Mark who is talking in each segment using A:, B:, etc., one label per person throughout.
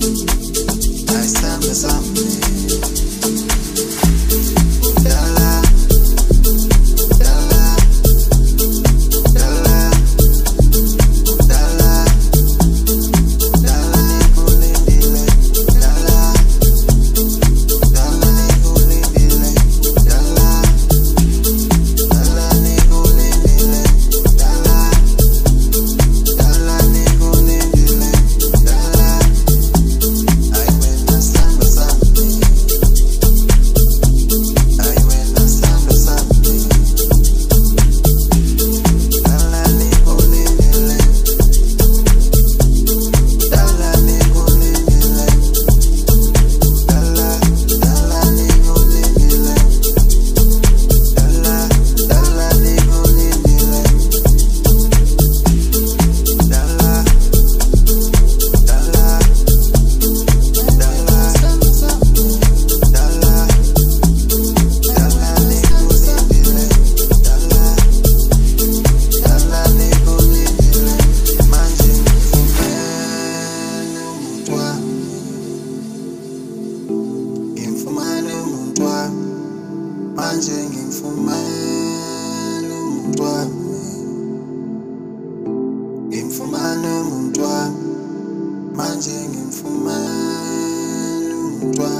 A: I stand beside me. manje ngimfumane umuntu wami. Ngimfumane umuntu wami. Manje ngimfumane umuntu wami.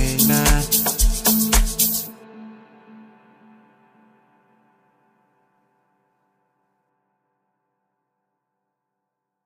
A: night.